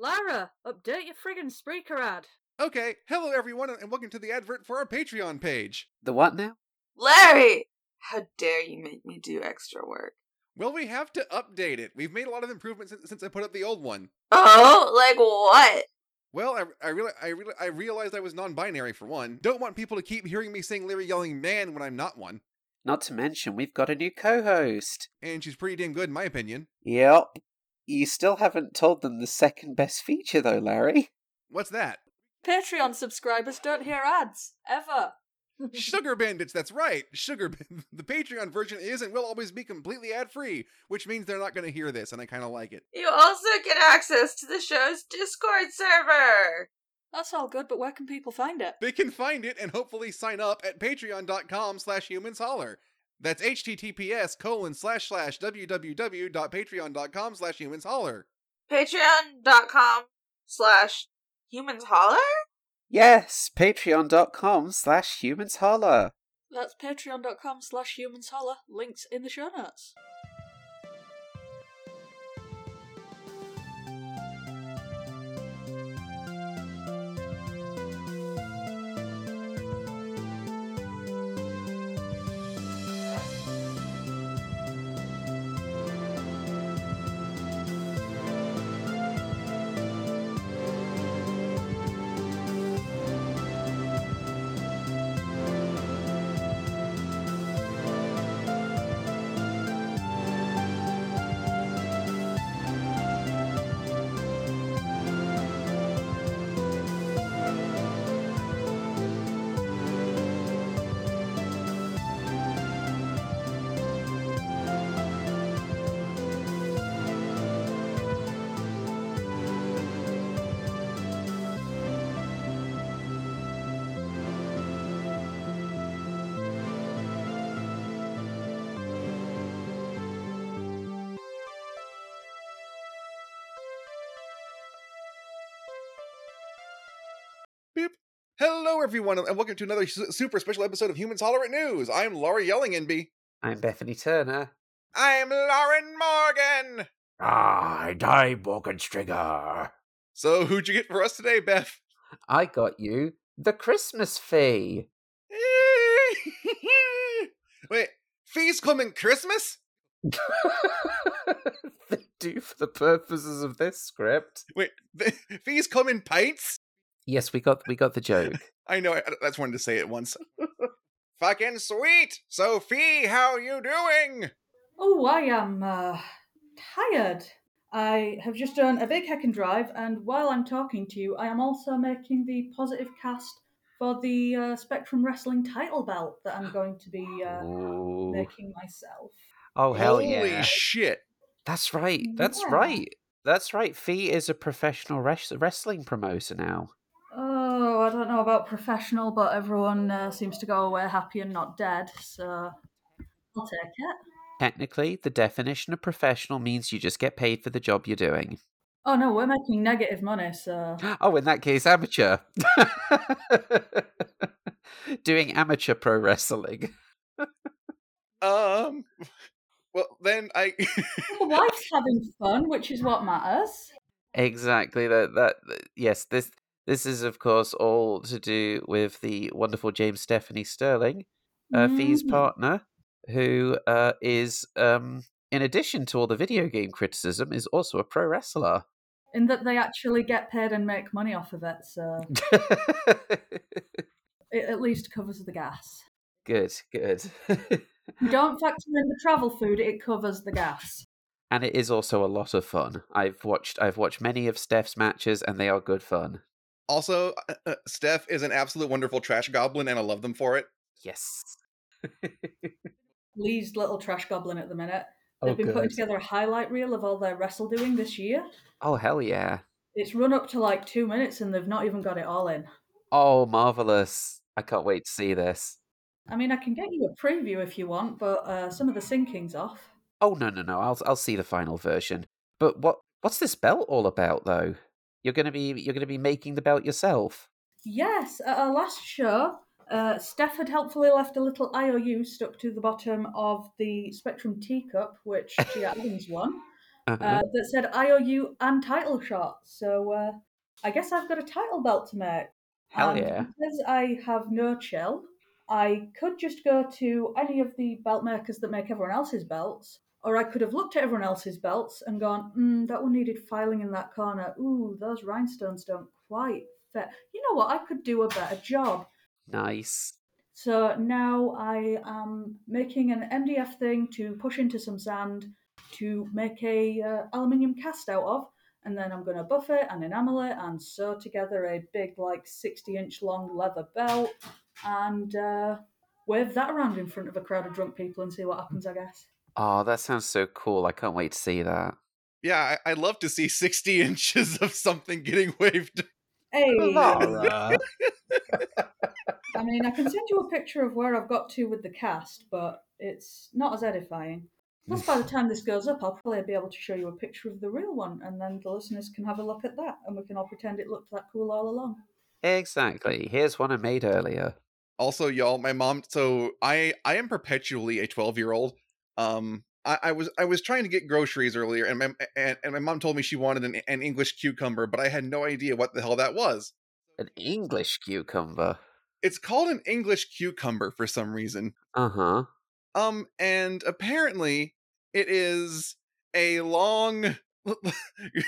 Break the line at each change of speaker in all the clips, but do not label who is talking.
Lara, update your friggin' Spreaker ad.
Okay, hello everyone, and welcome to the advert for our Patreon page.
The what now?
Larry! How dare you make me do extra work?
Well, we have to update it. We've made a lot of improvements since, since I put up the old one.
Oh, like what?
Well, I, I, reali- I, reali- I realized I was non binary for one. Don't want people to keep hearing me saying Larry yelling man when I'm not one.
Not to mention, we've got a new co host.
And she's pretty damn good, in my opinion.
Yep. You still haven't told them the second best feature, though, Larry.
What's that?
Patreon subscribers don't hear ads. Ever.
Sugar Bandits, that's right. Sugar the Patreon version is and will always be completely ad-free, which means they're not going to hear this and I kind of like it.
You also get access to the show's Discord server.
That's all good, but where can people find it?
They can find it and hopefully sign up at patreon.com slash humansholler. That's https colon slash slash www.patreon.com slash humans humansholler.
Patreon.com slash humansholler?
Yes, patreon.com slash humansholler.
That's patreon.com slash humansholler. Links in the show notes.
Hello, everyone, and welcome to another super special episode of Humans Holler at News. I'm Laura Yellingenby.
I'm Bethany Turner.
I'm Lauren Morgan.
Ah, I, Dave Morgenstringer.
So, who'd you get for us today, Beth?
I got you the Christmas fee.
Wait, fees come in Christmas?
they do for the purposes of this script.
Wait, fees come in pints?
Yes, we got we got the joke.
I know. I, I just wanted to say it once. Fucking sweet, Sophie. How you doing?
Oh, I am uh, tired. I have just done a big heckin' drive, and while I'm talking to you, I am also making the positive cast for the uh, Spectrum Wrestling title belt that I'm going to be uh, making myself.
Oh hell
Holy
yeah!
shit!
That's right. That's
Yeah.
right. That's right. Fee is a professional res- wrestling promoter now.
Oh, I don't know about professional, but everyone uh, seems to go away happy and not dead, so I'll take it.
Technically, the definition of professional means you just get paid for the job you're doing.
Oh no, we're making negative money, so
Oh, in that case, amateur. Doing amateur pro wrestling.
Um. Well, then I.
the wife's having fun, which is what matters.
Exactly. That that that- yes, this this is of course all to do with the wonderful James Stephanie Sterling, uh, Fee's
Mhm.
partner, who uh, is um in addition to all the video game criticism, is also a pro wrestler.
in that they actually get paid and make money off of it, so it at least covers the gas.
good, good.
You don't factor in the travel food; it covers the gas.
and it is also a lot of fun. I've watched I've watched many of Steph's matches and they are good fun.
Also, uh, uh, Steph is an absolute wonderful trash goblin, and I love them for it.
Yes.
Lee's little trash goblin at the minute.
Oh,
They've been putting together a highlight reel of all their wrestle doing this year.
Oh hell yeah.
It's run up to like two minutes, and they've not even got it all in.
Oh marvelous. I can't wait to see this.
I mean, I can get you a preview if you want, but uh, some of the syncing's off.
Oh no no no, I'll I'll see the final version. But what what's this belt all about though? You're gonna be you're gonna be making the belt yourself.
Yes, at our last show, uh, Steph had helpfully left a little IOU stuck to the bottom of the Spectrum teacup, which Gia Adams won,
Uh-huh.
uh, that said IOU and title shot. So uh, I guess I've got a title belt to make.
Hell
And
yeah.
Because I have no chill, I could just go to any of the belt makers that make everyone else's belts, or I could have looked at everyone else's belts and gone, mm, that one needed filing in that corner. Ooh, those rhinestones don't quite fit. You know what? I could do a better job.
Nice.
So now I am making an MDF thing to push into some sand to make a uh, aluminium cast out of, and then I'm going to buff it and enamel it and sew together a big, like 60 inch long leather belt and uh, wave that around in front of a crowd of drunk people and see what happens, I guess.
Oh, that sounds so cool. I can't wait to see that.
Yeah, I- I'd love to see 60 inches of something getting waved.
Hey!
Laura.
I mean, I can send you a picture of where I've got to with the cast, but it's not as edifying. Plus, by the time this goes up, I'll probably be able to show you a picture of the real one, and then the listeners can have a look at that, and we can all pretend it looked that cool all along.
Exactly. Here's one I made earlier.
Also, y'all, my mom. So I I am perpetually a 12 year old. Um, I, I was I was trying to get groceries earlier, and my and, and my mom told me she wanted an, an English cucumber, but I had no idea what the hell that was.
An English cucumber.
It's called an English cucumber for some reason.
Uh huh.
Um, and apparently it is a long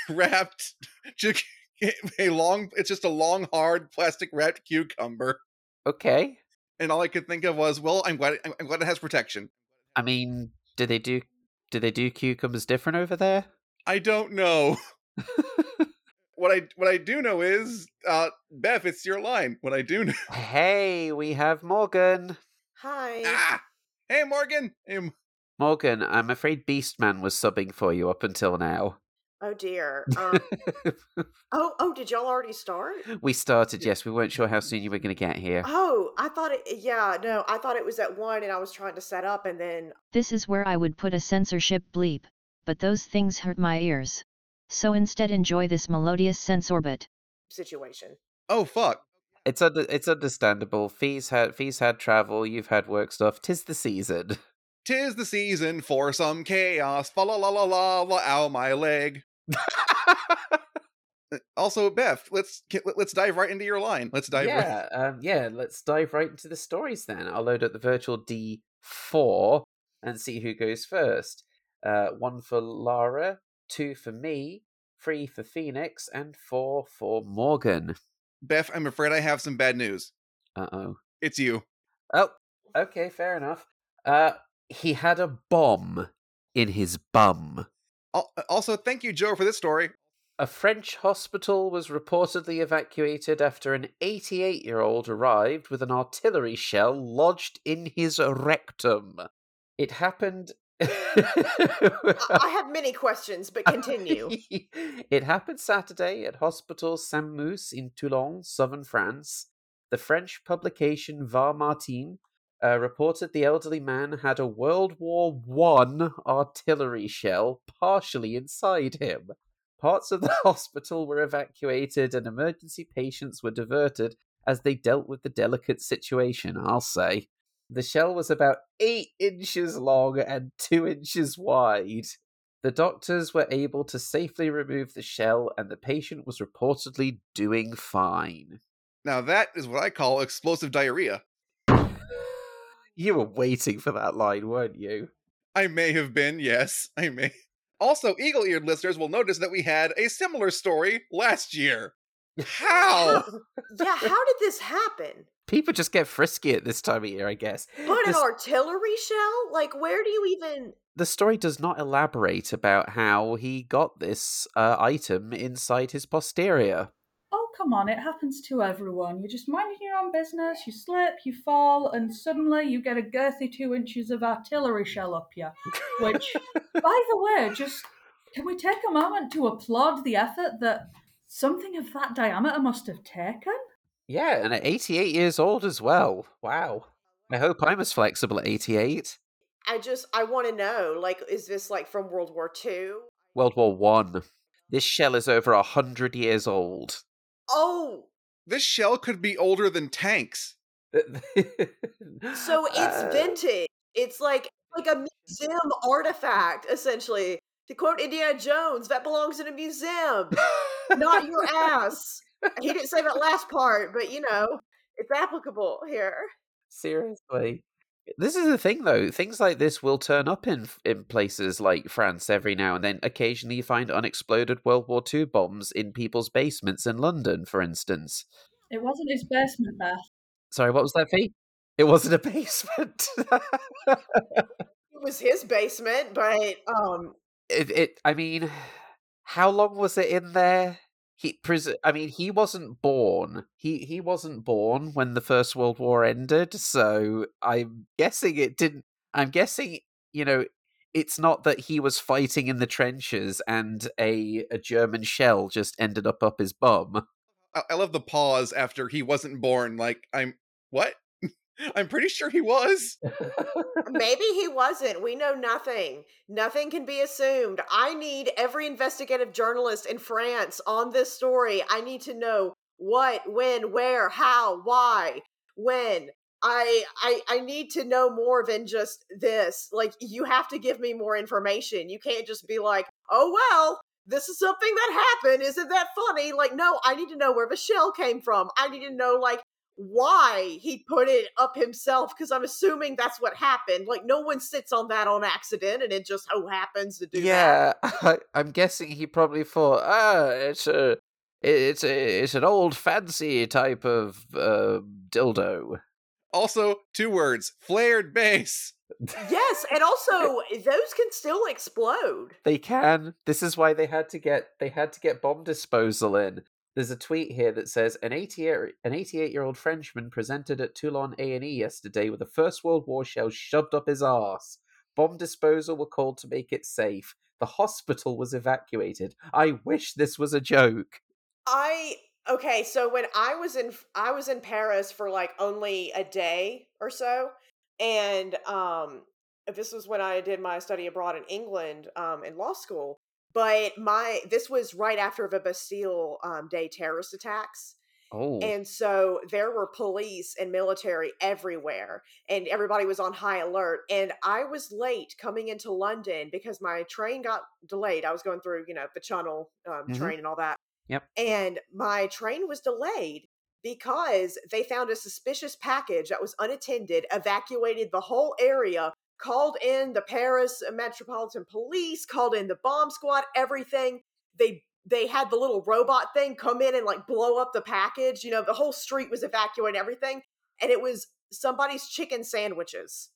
wrapped, a long. It's just a long, hard plastic wrapped cucumber.
Okay.
And all I could think of was, well, I'm glad. I'm glad it has protection.
I mean, do they do do they do cucumbers different over there?
I don't know. what I what I do know is, uh, Beth, it's your line. What I do know.
Hey, we have Morgan.
Hi.
Ah! Hey, Morgan. Hey, M-
Morgan, I'm afraid Beastman was subbing for you up until now.
Oh dear. Um, oh, oh, did y'all already start?
we started, yes. We weren't sure how soon you were going to get here.
Oh, I thought it. Yeah, no, I thought it was at one, and I was trying to set up, and then
This is where I would put a censorship bleep, but those things hurt my ears. So instead enjoy this melodious sense orbit.
situation.
Oh fuck.
It's under, it's understandable. Fee's had Fee's had travel. You've had work stuff. Tis the season.
Tis the season for some chaos. Fa la la la la la. Ow, my leg. Uh, also, Beth, let's let's dive right into your line. Let's dive. Right.
yeah, um, yeah. Let's dive right into the stories then. I'll load up the virtual D four and see who goes first. Uh, one for Lara, two for me, three for Phoenix, and four for Morgan.
Beth, I'm afraid I have some bad news.
Uh oh.
It's you.
Oh, okay, fair enough. Uh, he had a bomb in his bum.
Al- uh, Also, thank you, Joe, for this story.
A French hospital was reportedly evacuated after an 88 year old arrived with an artillery shell lodged in his rectum. It happened.
I, I have many questions, but continue.
it happened Saturday at Hospital Sainte Musse in Toulon, southern France. The French publication Var-Matin uh, reported the elderly man had a World War One artillery shell partially inside him. Parts of the hospital were evacuated and emergency patients were diverted as they dealt with the delicate situation, I'll say. The shell was about eight inches long and two inches wide. The doctors were able to safely remove the shell, and the patient was reportedly doing fine.
Now that is what I call explosive diarrhea.
You were waiting for that line, weren't you?
I may have been, yes, I may. Also, eagle eared listeners will notice that we had a similar story last year. How?
yeah, how did this happen?
People just get frisky at this time of year, I guess.
But an artillery shell? Like, where do you even.
the story does not elaborate about how he got this uh, item inside his posterior.
Come on, it happens to everyone. You're just minding your own business, you slip, you fall, and suddenly you get a girthy two inches of artillery shell up you. Which, by the way, just can we take a moment to applaud the effort that something of that diameter must have taken?
Yeah, and at 88 years old as well. Wow. I hope I'm as flexible at 88.
I just. I want to know, like, is this like from World War II?
World War One. This shell is over a hundred years old.
Oh,
This shell could be older than tanks.
so it's vintage. It's like like a museum artifact, essentially. To quote Indiana Jones, that belongs in a museum, not your ass. He didn't say that last part, but you know, it's applicable here.
Seriously. This is the thing, though. Things like this will turn up in in places like France every now and then. Occasionally, you find unexploded World War II bombs in people's basements in London, for instance.
It wasn't his basement, Beth.
Sorry, what was that, Fee? It wasn't a basement.
It was his basement, but um,
it, it. I mean, how long was it in there? He, I mean, he wasn't born. He he wasn't born when the First World War ended, so I'm guessing it didn't. I'm guessing, you know, it's not that he was fighting in the trenches and a a German shell just ended up up his bum.
I, I love the pause after he wasn't born. Like, I'm what? I'm pretty sure he was.
maybe he wasn't. We know nothing. Nothing can be assumed. I need every investigative journalist in France on this story. I need to know what, when, where, how, why, when. I I I need to know more than just this. Like you have to give me more information. You can't just be like, "Oh well, this is something that happened. Isn't that funny?" Like, no, I need to know where the shell came from. I need to know like why he put it up himself because I'm assuming that's what happened. Like no one sits on that on accident and it just so happens to do that.
yeah, I, I'm guessing he probably thought, ah, it's a, it's a, it's an old fancy type of uh, dildo.
Also, two words flared base.
Yes, and also those can still explode.
They can. This is why they had to get they had to get bomb disposal in. There's a tweet here that says an 88 an 88 year old Frenchman presented at Toulon A and E yesterday with a First World War shell shoved up his arse. Bomb disposal were called to make it safe. The hospital was evacuated. I wish this was a joke.
I okay, so when I was in I was in Paris for like only a day or so, and um this was when I did my study abroad in England um in law school. But my this was right after the Bastille um, Day terrorist attacks.
Oh.
And so there were police and military everywhere, and everybody was on high alert. And I was late coming into London because my train got delayed. I was going through, you know, the Channel um,
Mhm.
train and all that.
Yep.
And my train was delayed because they found a suspicious package that was unattended, evacuated the whole area, called in the Paris uh, Metropolitan Police, called in the bomb squad, everything. They they had the little robot thing come in and like blow up the package. You know, the whole street was evacuating everything, and it was somebody's chicken sandwiches.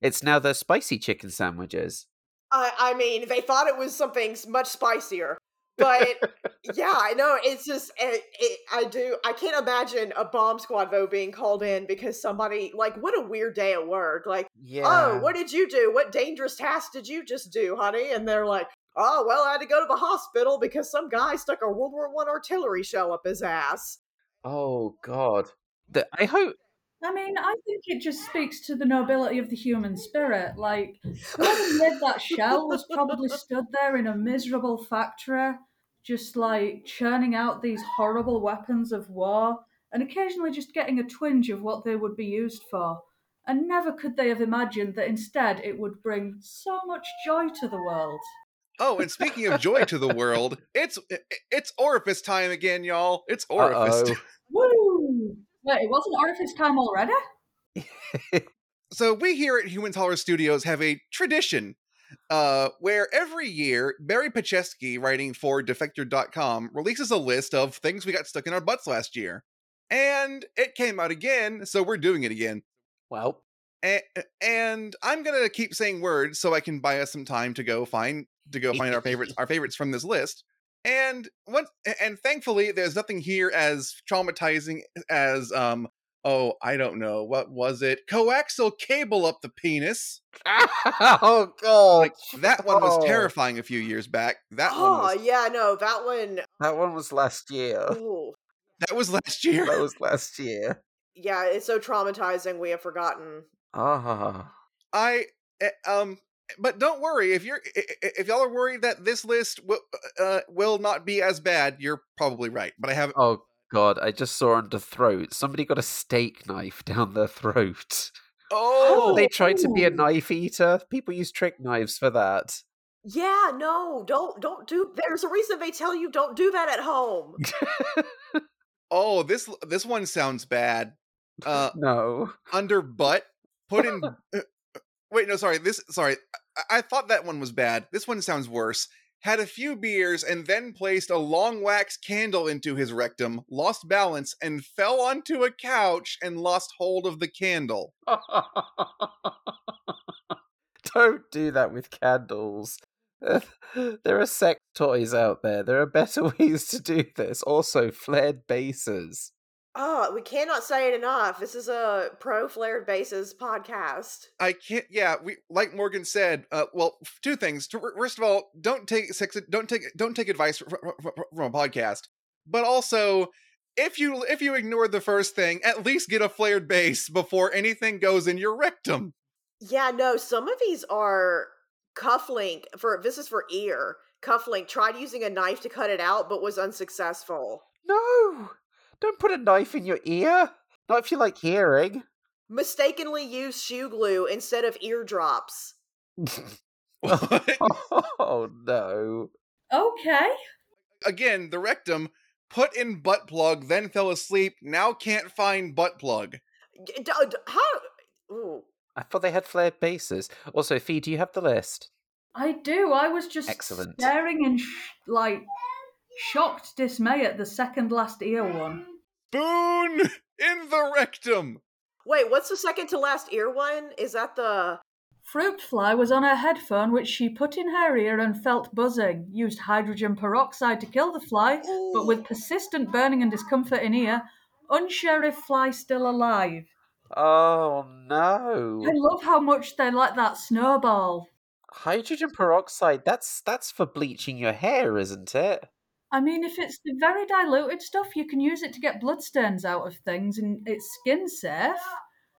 It's now the spicy chicken sandwiches.
I, I mean, they thought it was something much spicier, but yeah, I know it's just it, it, I do I can't imagine a bomb squad vote being called in because somebody like what a weird day at work. Like, oh,
Yeah.
oh, what did you do? What dangerous task did you just do, honey? And they're like, oh, well, I had to go to the hospital because some guy stuck a World War One artillery shell up his ass.
Oh God. The, I hope
I mean, I think it just speaks to the nobility of the human spirit. Like, whoever made that shell was probably stood there in a miserable factory, just like churning out these horrible weapons of war, and occasionally just getting a twinge of what they would be used for. And never could they have imagined that instead it would bring so much joy to the world.
Oh, and speaking of joy to the world, it's it's orifice time again, y'all. It's orifice. Time.
Woo! Wait, it wasn't orifice time already?
so we here at Humans Holler Studios have a tradition uh, where every year Barry Petchesky, writing for Defector.com, releases a list of things we got stuck in our butts last year. And it came out again, so we're doing it again.
Well,
and, and I'm gonna keep saying words so I can buy us some time to go find to go find our favorites our favorites from this list. And what and thankfully there's nothing here as traumatizing as um oh I don't know what was it coaxial cable up the penis.
oh god,
like, that one was
Oh.
terrifying a few years back. That one
Oh
was,
yeah, no, that one.
That one was last year.
Ooh.
that was last year.
That was last year.
Yeah, it's so traumatizing. We have forgotten.
Ah.
I eh, um but don't worry if you're i- i- if y'all are worried that this list will uh, will not be as bad you're probably right but i have
Oh god, I just saw on the throat. Somebody got a steak knife down their throat.
oh
They tried to be a knife eater. People use trick knives for that.
Yeah, no, don't don't do. There's a reason they tell you don't do that at home.
oh this this one sounds bad uh
No.
under butt put in uh, wait no sorry this sorry I, I thought that one was bad this one sounds worse had a few beers and then placed a long wax candle into his rectum lost balance and fell onto a couch and lost hold of the candle
Don't do that with candles. There are sex toys out there. There are better ways to do this. Also, flared bases.
Oh, we cannot say it enough. This is a pro flared bases podcast.
I can't. Yeah, we like Morgan said. Uh, well, two things. First of all, don't take sex. Don't take don't take advice from, from a podcast. But also, if you if you ignore the first thing, at least get a flared base before anything goes in your rectum.
Yeah, no, some of these are cufflink for this is for ear. Cufflink tried using a knife to cut it out but was unsuccessful.
No! Don't put a knife in your ear. Not if you like hearing.
Mistakenly used shoe glue instead of eardrops.
oh no.
Okay.
Again, the rectum put in butt plug, then fell asleep. Now can't find butt plug.
D- d- d- how? Ooh.
I thought they had flared bases. Also, Fee, do you have the list?
I do. I was just
Excellent.
staring in sh- like shocked dismay at the second last ear one.
Boon in the rectum.
Wait, what's the second to last ear one? Is that the
Fruit fly was on her headphone, which she put in her ear and felt buzzing. Used hydrogen peroxide to kill the fly, but with persistent burning and discomfort in ear, unsure if fly still alive.
Oh no.
I love how much they like that snowball.
Hydrogen peroxide, that's that's for bleaching your hair, isn't it?
I mean, if it's the very diluted stuff, you can use it to get bloodstains out of things, and it's skin safe.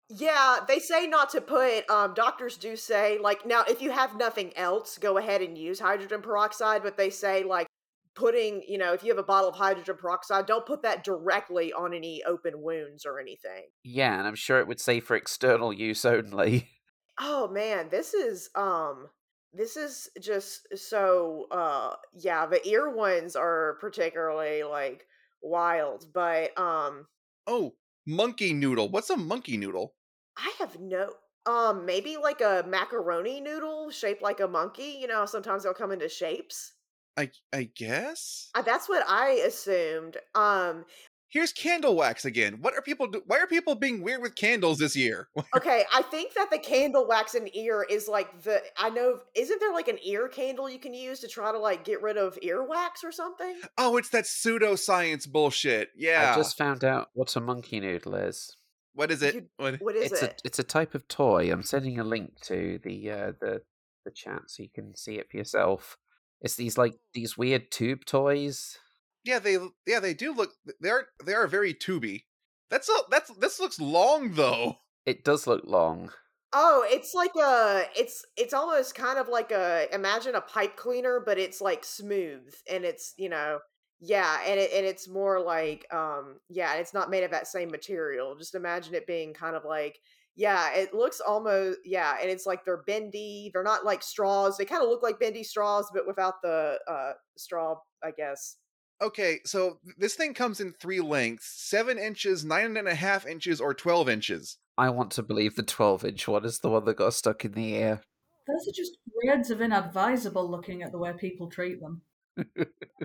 Yeah, they say not to put um doctors do say like now if you have nothing else, go ahead and use hydrogen peroxide, but they say like putting, you know, if you have a bottle of hydrogen peroxide, don't put that directly on any open wounds or anything.
Yeah, and I'm sure it would say for external use only.
Oh man, this is um this is just so uh yeah, the ear ones are particularly like wild, but um
Oh, monkey noodle. What's a monkey noodle?
I have no um maybe like a macaroni noodle shaped like a monkey, you know, sometimes they'll come into shapes.
I I guess.
Uh, that's what I assumed. Um
Here's candle wax again. What are people do- why are people being weird with candles this year?
okay, I think that the candle wax in ear is like the I know isn't there like an ear candle you can use to try to like get rid of earwax or something?
Oh, it's that pseudoscience bullshit. Yeah.
I just found out what a monkey noodle is.
What is it? What?
What is
it's
it?
a it's a type of toy. I'm sending a link to the uh, the the chat so you can see it for yourself. It's these like these weird tube toys.
Yeah, they yeah, they do look they are they are very tubey. That's a that's this looks long though.
It does look long.
Oh, it's like a it's it's almost kind of like a imagine a pipe cleaner, but it's like smooth and it's, you know, yeah, and it and it's more like um yeah, it's not made of that same material. Just imagine it being kind of like yeah, it looks almost yeah, and it's like they're bendy. They're not like straws. They kind of look like bendy straws, but without the uh straw, I guess.
Okay, so this thing comes in three lengths: seven inches, nine and a half inches, or twelve inches.
I want to believe the 12 inch one is the one that got stuck in the air.
Those are just grades of inadvisable looking at the way people treat them.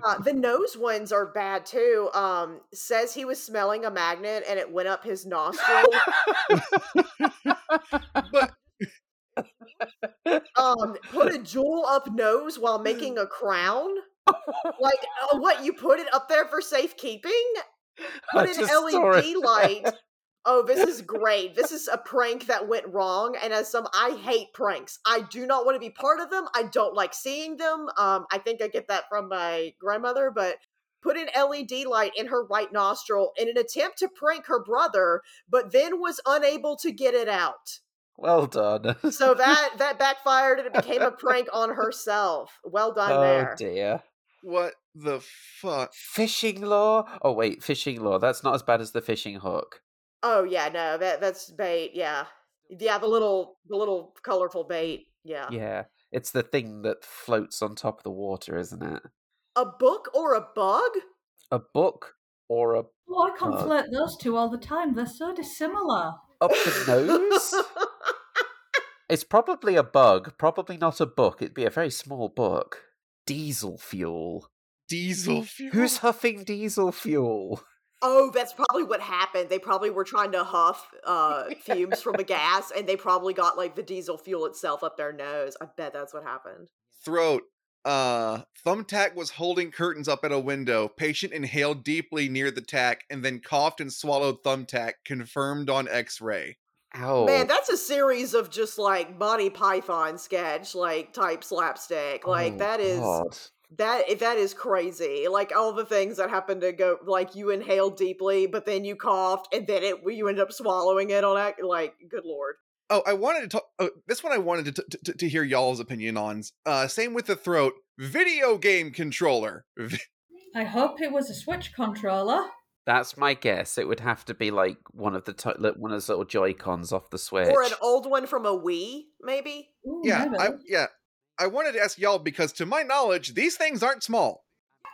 Uh, the nose ones are bad too. Um, says he was smelling a magnet and it went up his nostril. um, put a jewel up nose while making a crown. Like uh, what? You put it up there for safekeeping? Put an. LED light. Oh, this is great. This is a prank that went wrong. And as some, I hate pranks. I do not want to be part of them. I don't like seeing them. Um, I think I get that from my grandmother, but put an LED light in her right nostril in an attempt to prank her brother, but then was unable to get it out.
Well done.
So that that backfired and it became a prank on herself. Well done
oh
there.
dear.
What the fuck?
Fishing law? Oh wait, fishing law. That's not as bad as the fishing hook.
Oh yeah, no, that that's bait. Yeah, yeah, the little the little colorful bait. Yeah.
Yeah. It's the thing that floats on top of the water, isn't it?
A book or a bug?
A book or a
Oh, I
bug?
conflate those two all the time. They're so dissimilar.
Up the nose? it's probably a bug, probably not a book. It'd be a very small book. Diesel fuel.
Diesel fuel.
Who's huffing diesel fuel?
Oh, that's probably what happened. They probably were trying to huff uh, fumes from a gas, and they probably got like the diesel fuel itself up their nose. I bet that's what happened.
Throat. Uh, Thumbtack was holding curtains up at a window. Patient inhaled deeply near the tack and then coughed and swallowed Thumbtack, confirmed on x ray.
Ow.
Man, that's a series of just like Monty Python sketch, like type slapstick. Like
Oh,
that is
God.
that that is crazy. Like all the things that happen to go, like you inhaled deeply, but then you coughed, and then it you end up swallowing it on that. Like, good lord.
Oh, I wanted to talk. Oh, this one I wanted to, t- to to hear y'all's opinion on. Uh, same with the throat. Video game controller.
I hope it was a Switch controller.
That's my guess. It would have to be like one of the t- li- one of those little Joy Cons off the Switch.
Or an old one from a Wii, maybe.
yeah, I, yeah. I wanted to ask y'all because, to my knowledge, these things aren't small.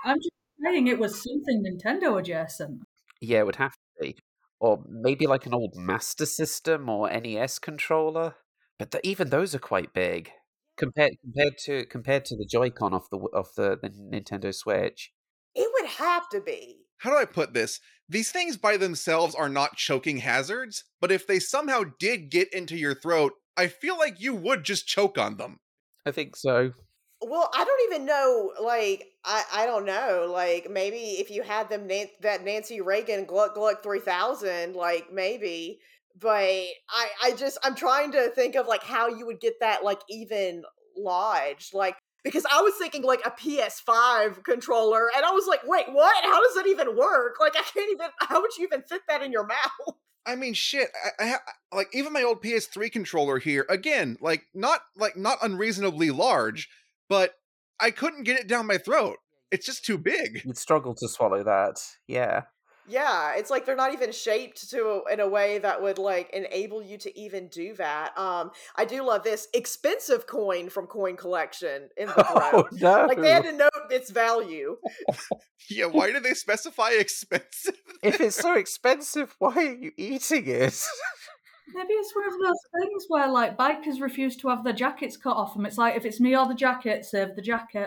I'm just saying it was something Nintendo adjacent.
Yeah, it would have to be. Or maybe like an old Master System or NES controller. But th- even those are quite big compared compared to compared to the Joy-Con off the w- off the, the Nintendo Switch.
It would have to be.
How do I put this? These things by themselves are not choking hazards, but if they somehow did get into your throat, I feel like you would just choke on them.
I think so.
Well, I don't even know. Like, I I don't know. Like, maybe if you had them Nan- that Nancy Reagan Gluck Gluck three thousand, like maybe. But I I just I'm trying to think of like how you would get that like even lodged. Like because I was thinking like a PS5 controller, and I was like, wait, what? How does that even work? Like, I can't even. How would you even fit that in your mouth?
I mean, shit. I, I ha- like even my old PS3 controller here. Again, like not like not unreasonably large, but I couldn't get it down my throat. It's just too big.
You'd struggle to swallow that. Yeah.
Yeah, it's like they're not even shaped to in a way that would like enable you to even do that. Um, I do love this expensive coin from Coin Collection in the
Oh,
throat.
no.
Like they had to note its value.
Yeah, why do they specify expensive?
if it's so expensive, why are you eating it?
Maybe it's one of those things where like bikers refuse to have their jackets cut off them. It's like if it's me or the jacket, save the jacket.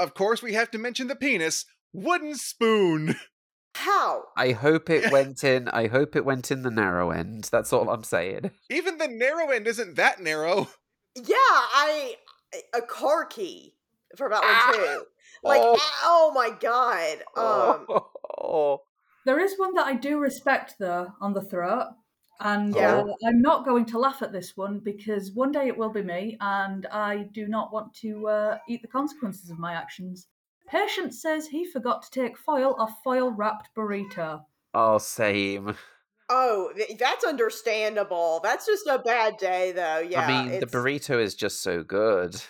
Of course, we have to mention the penis. Wooden spoon.
How?
I hope it went in. I hope it went in the narrow end. That's all I'm saying.
Even the narrow end isn't that narrow.
Yeah, I a car key for that one too. Like,
Oh.
oh, my god. Um,
Oh,
There is one that I do respect though on the throat. And
Yeah.
uh, I'm not going to laugh at this one because one day it will be me, and I do not want to uh, eat the consequences of my actions. Patient says he forgot to take foil off foil wrapped burrito.
Oh, same.
Oh, that's understandable. That's just a bad day, though. Yeah.
I mean, the burrito is just so good.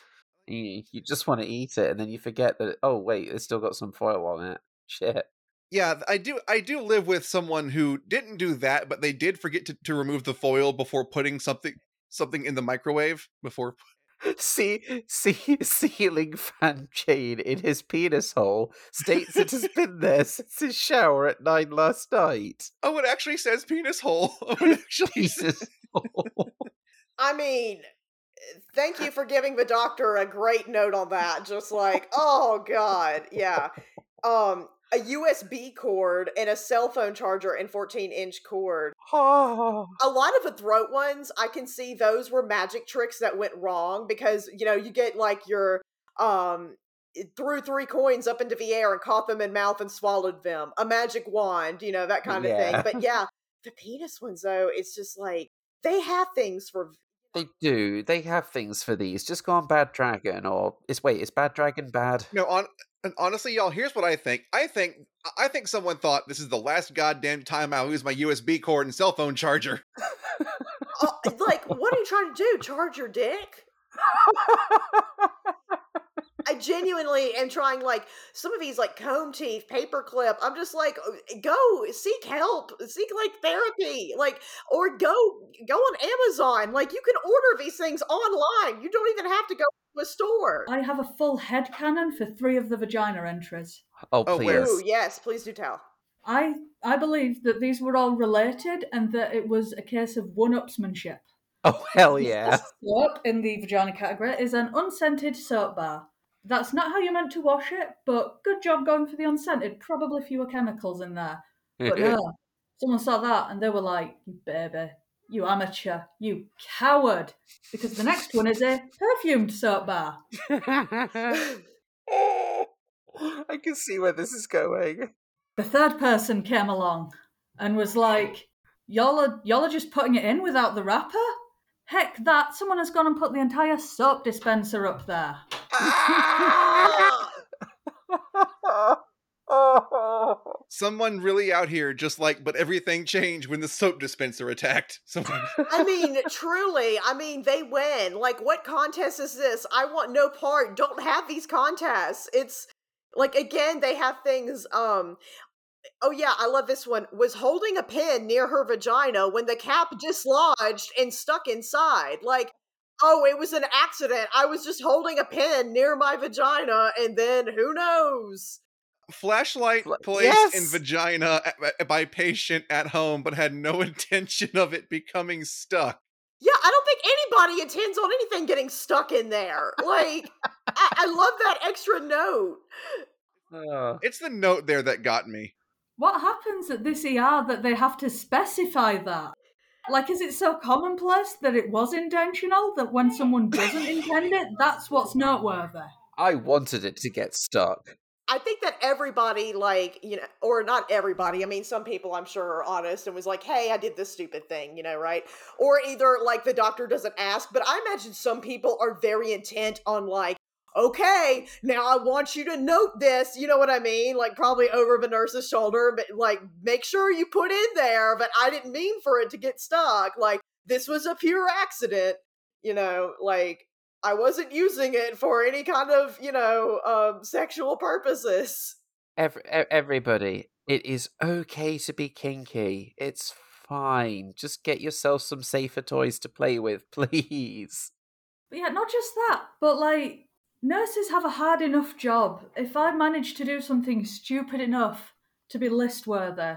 You, you just want to eat it, and then you forget that. Oh wait, it's still got some foil on it. Shit.
Yeah, I do. I do live with someone who didn't do that, but they did forget to, to remove the foil before putting something something in the microwave. Before
See, see, ceiling fan chain in his penis hole states it has been there since his shower at nine last night.
oh, it actually says penis hole. Oh, it actually
says.
I mean, thank you for giving the doctor a great note on that. Just like, oh god, yeah. Um, a USB cord and a cell phone charger and 14 inch cord.
Oh.
A lot of the throat ones, I can see those were magic tricks that went wrong because you know you get like your um threw three coins up into the air and caught them in mouth and swallowed them. A magic wand, you know that kind of
Yeah.
thing. But yeah, the penis ones though, it's just like they have things for
They do. They have things for these. Just go on Bad Dragon, or is wait, is Bad Dragon bad?
No, on and honestly, y'all, here's what I think. I think I think someone thought this is the last goddamn time I'll use my USB cord and cell phone charger.
Oh, like, what are you trying to do? Charge your dick? I genuinely am trying, like, some of these, like, comb teeth, paperclip. I'm just like, "Oh, go seek help, seek, like, therapy, like, or go go on Amazon. Like, you can order these things online. You don't even have to go to a store.
I have a full head cannon for three of the vagina entries.
Oh,
Oh,
please.
where?
Ooh, yes, please do tell.
I I believe that these were all related and that it was a case of one-upsmanship.
Oh hell yeah!
Soap in the vagina category is an unscented soap bar. That's not how you're meant to wash it, but good job going for the unscented. Probably fewer chemicals in there. But no, uh, someone saw that and they were like, "You baby, you amateur, you coward," because the next one is a perfumed soap bar.
I can see where this is going.
The third person came along and was like, "Y'all are y'all are just putting it in without the wrapper." Heck, that someone has gone and put the entire soap dispenser up there.
Someone really out here just like, but everything changed when the soap dispenser attacked. Someone
I mean, truly, I mean, they win. Like, what contest is this? I want no part. Don't have these contests. It's like again, they have things. Um, oh yeah, I love this one. Was holding a pin near her vagina when the cap dislodged and stuck inside. Like, oh, it was an accident. I was just holding a pin near my vagina, and then who knows?
flashlight
Fla-
placed in vagina a- a- by patient at home, but had no intention of it becoming stuck.
Yeah, I don't think anybody intends on anything getting stuck in there. Like, I, I love that extra note.
Uh,
It's the note there that got me.
What happens at this ER that they have to specify that? Like, is it so commonplace that it was intentional that when someone doesn't intend it, that's what's noteworthy?
I wanted it to get stuck.
I think that everybody, like, you know, or not everybody, I mean, some people I'm sure are honest and was like, hey, I did this stupid thing, you know, right? Or either, like, the doctor doesn't ask, but I imagine some people are very intent on, like, okay, now I want you to note this, you know what I mean? Like, probably over the nurse's shoulder, but, like, make sure you put in there, but I didn't mean for it to get stuck. Like, this was a pure accident, you know, like, I wasn't using it for any kind of, you know, um, sexual purposes.
Every, everybody, it is okay to be kinky. It's fine. Just get yourself some safer toys to play with, please.
But yeah, not just that, but like, nurses have a hard enough job. If I manage to do something stupid enough to be list worthy,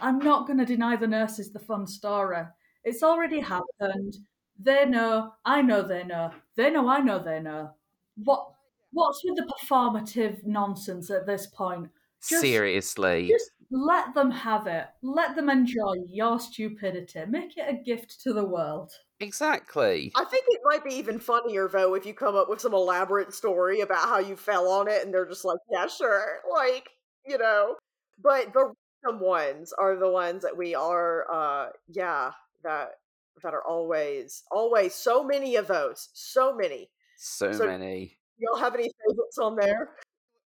I'm not going to deny the nurses the fun story. It's already happened. They know, I know they know. They know, I know they know. What? What's with the performative nonsense at this point? Just-
Seriously.
Just let them have it. Let them enjoy your stupidity. Make it a gift to the world.
Exactly.
I think it might be even funnier though if you come up with some elaborate story about how you fell on it and they're just like, yeah, sure. Like, you know. But the random ones are the ones that we are uh yeah, that that are always always so many of those, so many.
So,
So-
many.
Y'all have any favorites on there?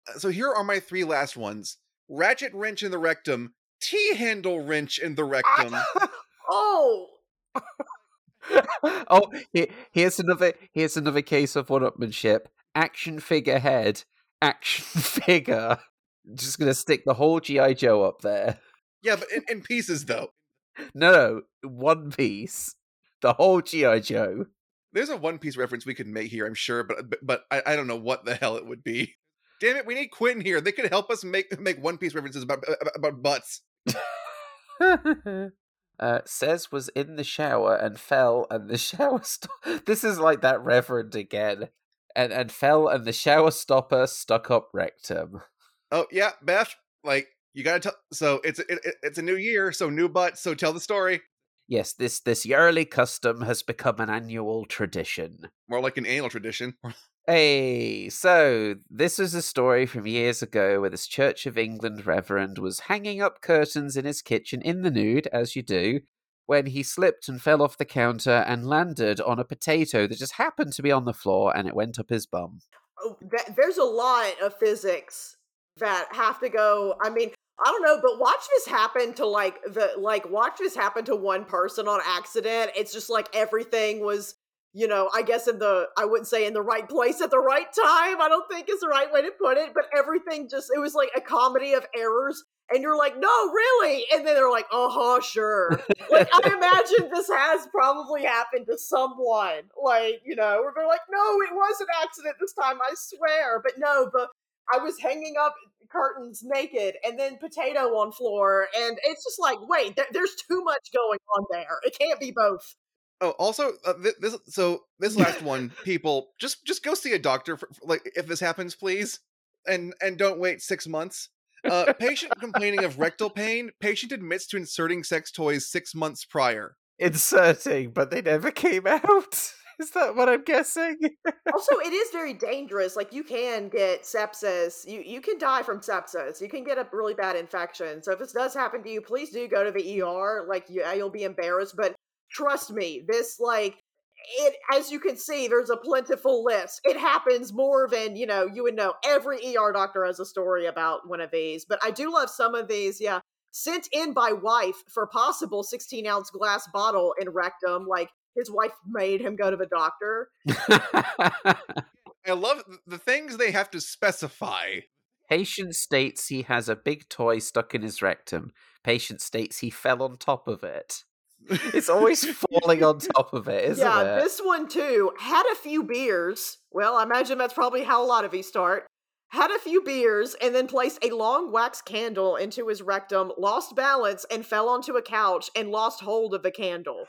Uh, So here are my three last ones: ratchet wrench in the rectum, T handle wrench in the rectum.
Oh,
oh, here, here's another here's another case of one-upmanship. Action figure head, action figure. Just gonna stick the whole GI Joe up there.
yeah, but in, in pieces though.
No, no, one piece. The whole GI Joe.
There's a One Piece reference we could make here, I'm sure, but but, but I, I don't know what the hell it would be. Damn it, we need Quentin here. They could help us make make One Piece references about about, about butts.
uh, says was in the shower and fell, and the shower. St- this is like that reverend again, and and fell, and the shower stopper stuck up rectum.
Oh yeah, Beth, like you gotta tell. So it's it, it- it's a new year, so new butts. So tell the story.
Yes, this this yearly custom has become an annual tradition.
More like an annual tradition.
Hey, so this was a story from years ago where this Church of England reverend was hanging up curtains in his kitchen in the nude, as you do, when he slipped and fell off the counter and landed on a potato that just happened to be on the floor and it went up his bum.
oh that, there's a lot of physics that have to go. I mean, I don't know, but watch this happen to like the like watch this happen to one person on accident. It's just like everything was, you know, I guess in the I wouldn't say in the right place at the right time. I don't think is the right way to put it, but everything just it was like a comedy of errors. And you're like, no, really? And then they're like, uh huh, sure. like, I imagine this has probably happened to someone. Like, you know, where they're like, no, it was an accident this time, I swear. But no, but I was hanging up curtains naked and then potato on floor. And it's just like, wait, there, there's too much going on there. It can't be both.
Oh, also uh, th- this so this last one, people just just go see a doctor for, for, like if this happens, please, and and don't wait six months. Uh, patient complaining of rectal pain. Patient admits to inserting sex toys six months prior.
Inserting, but they never came out. Is that what I'm guessing?
also, it is very dangerous. Like you can get sepsis. You you can die from sepsis. You can get a really bad infection. So if this does happen to you, please do go to the ER. Like you, you'll be embarrassed, but trust me, this like it as you can see, there's a plentiful list. It happens more than you know. You would know. Every ER doctor has a story about one of these. But I do love some of these. Yeah, sent in by wife for possible 16 ounce glass bottle in rectum. Like his wife made him go to the doctor.
I love the things they have to specify.
Patient states he has a big toy stuck in his rectum. Patient states he fell on top of it. It's always falling on top of it, isn't
yeah,
it?
Yeah, this one too. Had a few beers. Well, I imagine that's probably how a lot of these start. Had a few beers and then placed a long wax candle into his rectum, lost balance, and fell onto a couch and lost hold of the candle.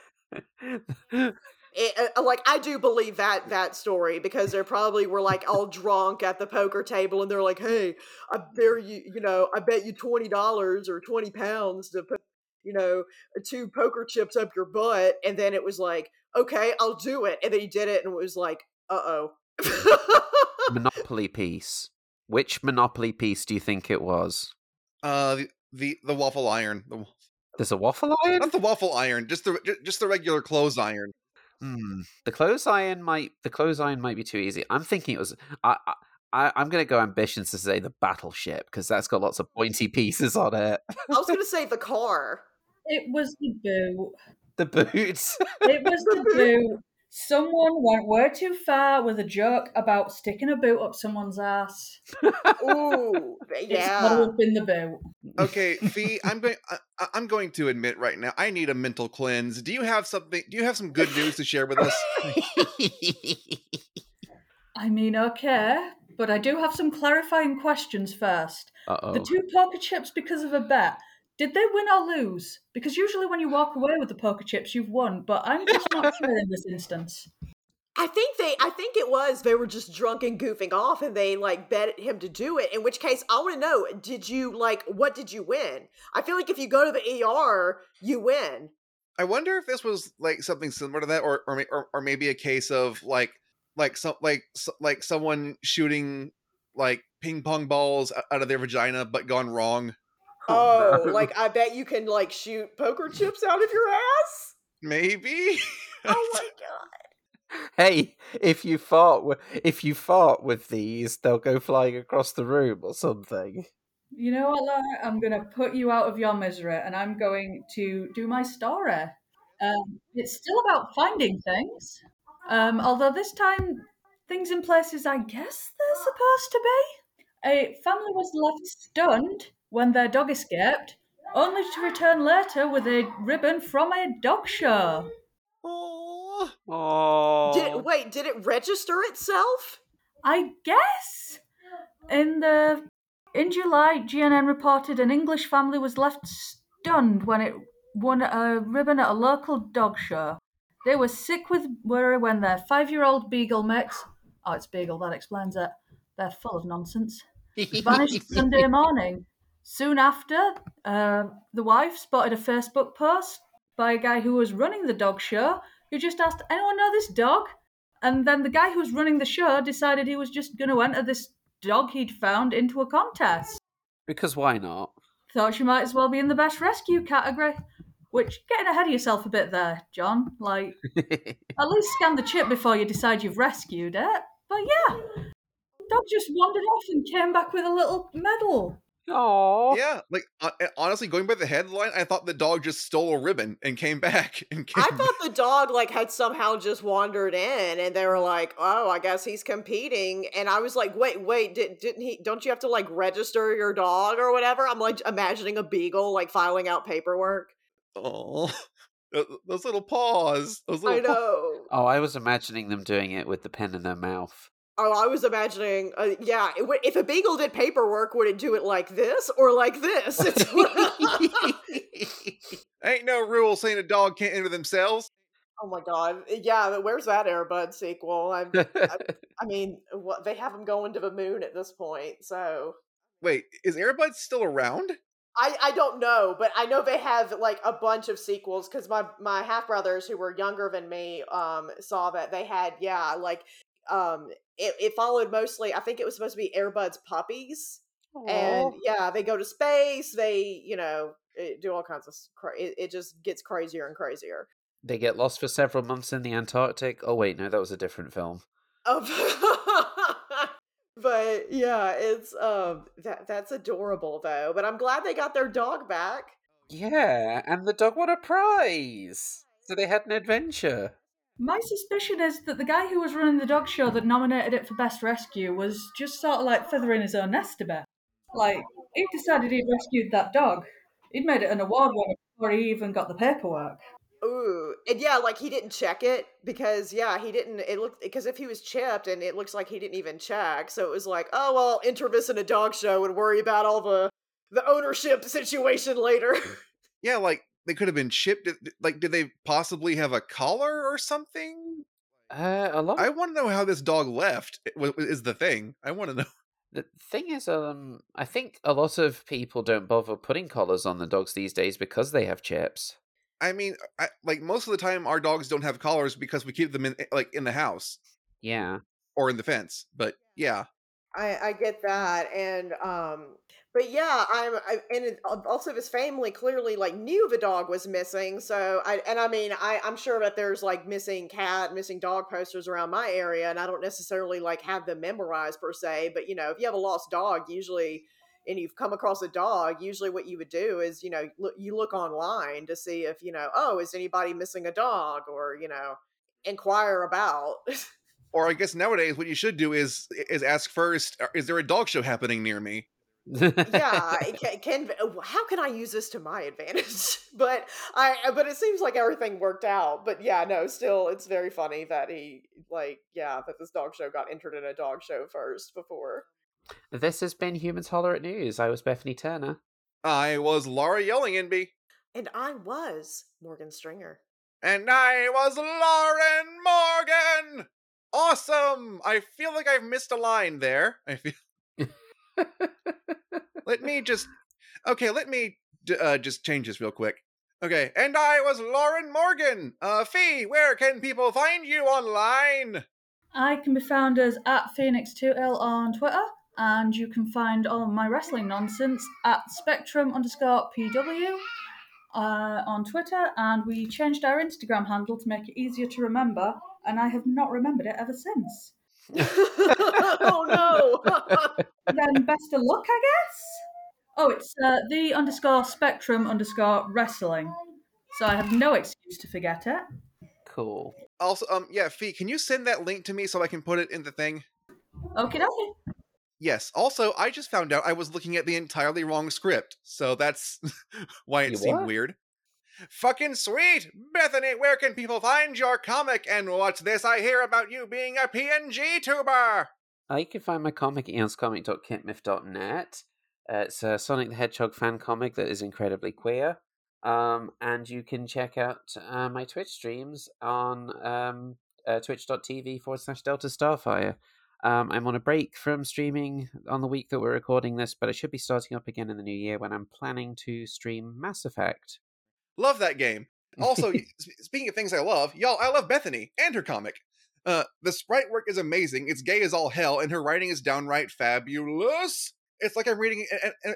It, uh, like I do believe that that story because they probably were like all drunk at the poker table and they're like, "Hey, I bet you, you know, I bet you twenty dollars or twenty pounds to put, you know, two poker chips up your butt." And then it was like, "Okay, I'll do it," and then he did it, and it was like, "Uh oh."
Monopoly piece. Which Monopoly piece do you think it was?
Uh, the the, the waffle iron. The,
There's a waffle iron?
not the waffle iron, just the just the regular clothes iron.
Hmm. The clothes iron might the clothes iron might be too easy. I'm thinking it was. I, I I, I'm going to go ambitions to say the battleship because that's got lots of pointy pieces on it.
I was gonna say the car.
It was the boot.
The boots.
It was the boot. Someone went way too far with a joke about sticking a boot up someone's ass.
Ooh, yeah.
muddled up in the boot.
Okay, Fee, I'm going. I- I'm going to admit right now, I need a mental cleanse. Do you have something? Do you have some good news to share with us?
I mean, okay, but I do have some clarifying questions first.
Uh-oh.
The two poker chips because of a bet. Did they win or lose? Because usually when you walk away with the poker chips, you've won, but I'm just not sure in this instance.
I think they I think it was they were just drunk and goofing off and they like bet him to do it. In which case I want to know, did you like what did you win? I feel like if you go to the ER, you win.
I wonder if this was like something similar to that, or or or, or maybe a case of like like some like so- like someone shooting like ping pong balls out of their vagina, but gone wrong.
Oh, like I bet you can like shoot poker chips out of your ass?
Maybe.
oh my god.
Hey, if you fart, wi- if you fart with these, they'll go flying across the room or something.
You know what, Laura? I'm going to put you out of your misery and I'm going to do my story. Um, it's still about finding things, um, although this time things in places I guess they're supposed to be. A family was left stunned when their dog escaped, only to return later with a ribbon from a dog show.
Oh.
Did wait? Did it register itself?
I guess. In the in July, GNN reported an English family was left stunned when it won a ribbon at a local dog show. They were sick with worry when their five-year-old beagle mix oh, it's beagle that explains it. They're full of nonsense. Vanished Sunday morning. Soon after, uh, the wife spotted a Facebook post by a guy who was running the dog show who just asked, "Anyone know this dog?" And then the guy who was running the show decided he was just going to enter this dog he'd found into a contest.
Because why not?
Thought she might as well be in the best rescue category. Which, getting ahead of yourself a bit there, John. Like, at least scan the chip before you decide you've rescued it. But yeah, dog just wandered off and came back with a little medal.
Oh.
Yeah, like uh, honestly, going by the headline, I thought the dog just stole a ribbon and came back. And came
I thought the dog like had somehow just wandered in, and they were like, "Oh, I guess he's competing." And I was like, "Wait, wait, did, didn't he? Don't you have to like register your dog or whatever?" I'm like imagining a beagle like filing out paperwork.
Oh, those little paws. Those little
I know.
Oh, I was imagining them doing it with the pen in their mouth.
Oh, I was imagining, uh, yeah, it, would- if a beagle did paperwork, would it do it like this or like this?
Ain't no rule saying a dog can't enter themselves.
oh my god, yeah, where's that Airbud sequel? I, I, I mean, what they have them going to the moon at this point, so
Wait, is Airbud still around?
I, I don't know, but I know they have like a bunch of sequels because my my half brothers who were younger than me um saw that they had yeah like um it, it followed mostly I think it was supposed to be Airbud's puppies and yeah they go to space they you know it, do all kinds of cra- it, it just gets crazier and crazier.
They get lost for several months in the Antarctic. Oh wait, no, that was a different film.
Um, but yeah, it's um that that's adorable though. But I'm glad they got their dog back.
Yeah, and the dog won a prize. So they had an adventure.
My suspicion is that the guy who was running the dog show that nominated it for Best Rescue was just sort of like feathering his own nest a bit. Like, he decided he'd rescued that dog. He'd made it an award winner before he even got the paperwork.
Ooh, and yeah, like he didn't check it because yeah, he didn't. It looked because if he was chipped, and it looks like he didn't even check, so it was like, oh well, enter this in a dog show and worry about all the the ownership situation later.
Yeah, like they could have been chipped. Did- Like, did they possibly have a collar or something?
Uh, a lot.
I want to know how this dog left. Is the thing I want to know?
The thing is, um, I think a lot of people don't bother putting collars on the dogs these days because they have chips.
I mean, I, like most of the time, our dogs don't have collars because we keep them in like in the house
Yeah.
or in the fence. But yeah,
I I get that, and um, but yeah, I'm I, and it, also his family clearly like knew the dog was missing. So I and I mean I I'm sure that there's like missing cat, missing dog posters around my area, and I don't necessarily like have them memorized per se. But you know, if you have a lost dog, usually. And you've come across a dog. Usually, what you would do is, you know, look, you look online to see if you know, oh, is anybody missing a dog, or you know, inquire about.
or I guess nowadays what you should do is is ask first: "Uh, Is there a dog show happening near me?
Yeah can, uh, can how can i use this to my advantage but i uh, but it seems like everything worked out but yeah no still it's very funny that he like yeah that this dog show got entered in a dog show first before
This has been Humans Holler at News. I was Bethany Turner.
I was Laura Yellingby,
and i was morgan stringer
and I was Lauren Morgan. Awesome! I feel like I've missed a line there. I feel. let me just. Okay, let me d- uh, just change this real quick. Okay, and I was Lauren Morgan. Uh, Fee, where can people find you online?
I can be found as at Phoenix2L on Twitter, and you can find all of my wrestling nonsense at Spectrum underscore PW uh, on Twitter, and we changed our Instagram handle to make it easier to remember, and I have not remembered it ever since.
oh no!
then best of luck, I guess. Oh, it's uh, the underscore spectrum underscore wrestling. So I have no excuse to forget it.
Cool.
Also, um, yeah, Fee, can you send that link to me so I can put it in the thing?
Okay, dokie.
Yes. Also, I just found out I was looking at the entirely wrong script, so that's why it
You
seemed
what?
weird. Fucking sweet! Bethany, where can people find your comic? And what's this I hear about you being a PNG tuber?
Uh, you can find my comic at eonscomic.kitmyth.net. Uh, it's a Sonic the Hedgehog fan comic that is incredibly queer. Um, and you can check out uh, my Twitch streams on um, uh, twitch.tv forward slash Delta Starfire. Um, I'm on a break from streaming on the week that we're recording this, but I should be starting up again in the new year when I'm planning to stream Mass Effect.
Love that game. Also, speaking of things I love, y'all, I love Bethany and her comic. Uh, the sprite work is amazing. It's gay as all hell, and her writing is downright fabulous. It's like I'm reading.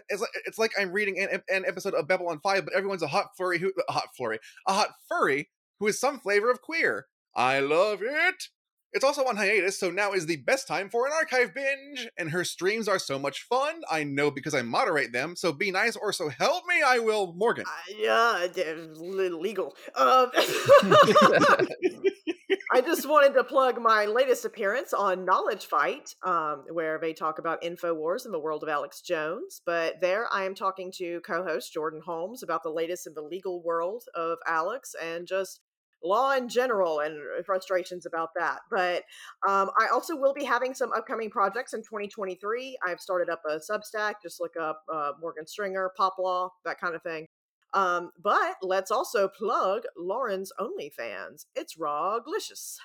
It's like, it's like I'm reading an, an episode of Babylon Five, but everyone's a hot furry who a hot furry, a hot furry who is some flavor of queer. I love it. It's also on hiatus, so now is the best time for an archive binge. And her streams are so much fun. I know because I moderate them. So be nice, or so help me, I will, Morgan.
Yeah, d- li- legal. Um, I just wanted to plug my latest appearance on Knowledge Fight, um, where they talk about InfoWars in the world of Alex Jones. But there I am talking to co host Jordan Holmes about the latest in the legal world of Alex and just law in general and frustrations about that. But um, I also will be having some upcoming projects in 2023. I've started up a Substack, just look up uh, Morgan Stringer, Pop Law, that kind of thing. Um, but let's also plug Lauren's OnlyFans. It's Rawrglicious.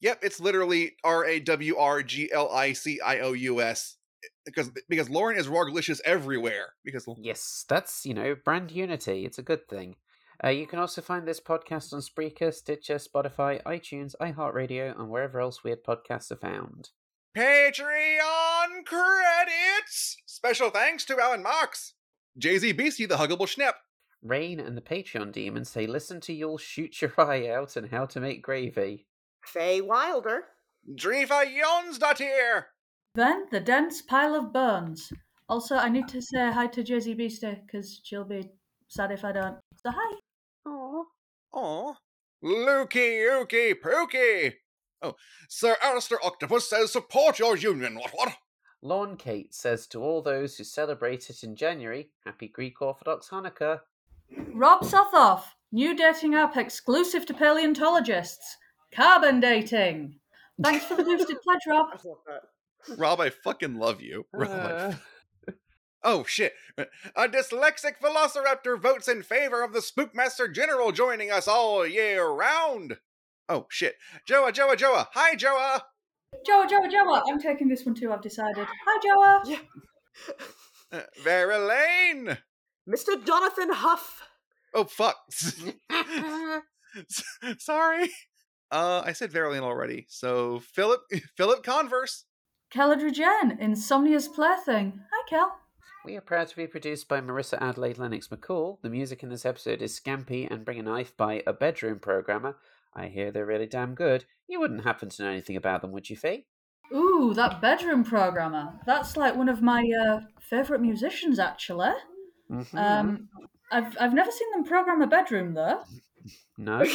Yep, it's literally R A W R G L I C I O U S because because Lauren is rawrglicious everywhere. Because
Yes, that's, you know, brand unity. It's a good thing. Uh, you can also find this podcast on Spreaker, Stitcher, Spotify, iTunes, iHeartRadio, and wherever else weird podcasts are found.
Patreon credits. Special thanks to Alan Marks, Jay Z Beastie, the Huggable Schnepp,
Rain and the Patreon Demon say listen to You'll Shoot Your Eye Out and How to Make Gravy.
Faye Wilder.
Driva Jonsdottir,
Then the dense pile of bones. Also, I need to say hi to Jay-Z Beastie because she'll be sad if I don't. So hi.
Aww.
Aw. Lukey Ookie Pookie. Oh, Sir Alistair Octopus says support your union. What what?
Lorne Kate says to all those who celebrate it in January, Happy Greek Orthodox Hanukkah.
Rob Sothoff, new dating app exclusive to paleontologists. Carbon dating. Thanks for the boosted pledge, Rob.
I love that.
Rob, I fucking love you. Rob,
Uh,
Oh shit. A dyslexic velociraptor votes in favor of the Spookmaster General joining us all year round. Oh shit. Joa, Joa, Joa. Hi, Joa.
Joa, Joa, Joa. I'm taking this one too, I've decided. Hi, Joa.
Yeah.
Uh, Vera Lane.
Mr. Jonathan Huff.
Oh fuck. Sorry. Uh, I said Vera already. So Philip, Philip Converse.
Keladra Jen, Insomnia's Plaything. Hi, Kel.
we are proud to be produced by Marissa Adelaide Lennox McCall. The music in this episode is Scampy and Bring a Knife by a bedroom programmer. I hear they're really damn good. You wouldn't happen to know anything about them, would you, Fee?
Ooh, that bedroom programmer. That's like one of my uh, favourite musicians, actually.
Mhm.
Um, I've I've never seen them program a bedroom though.
No.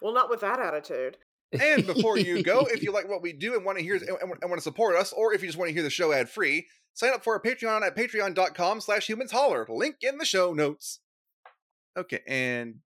well, not with that attitude.
And before you go, if you like what we do and want to hear and, and want to support us, or if you just want to hear the show ad free, sign up for our Patreon at patreon.com slash humans holler. Link in the show notes. Okay, and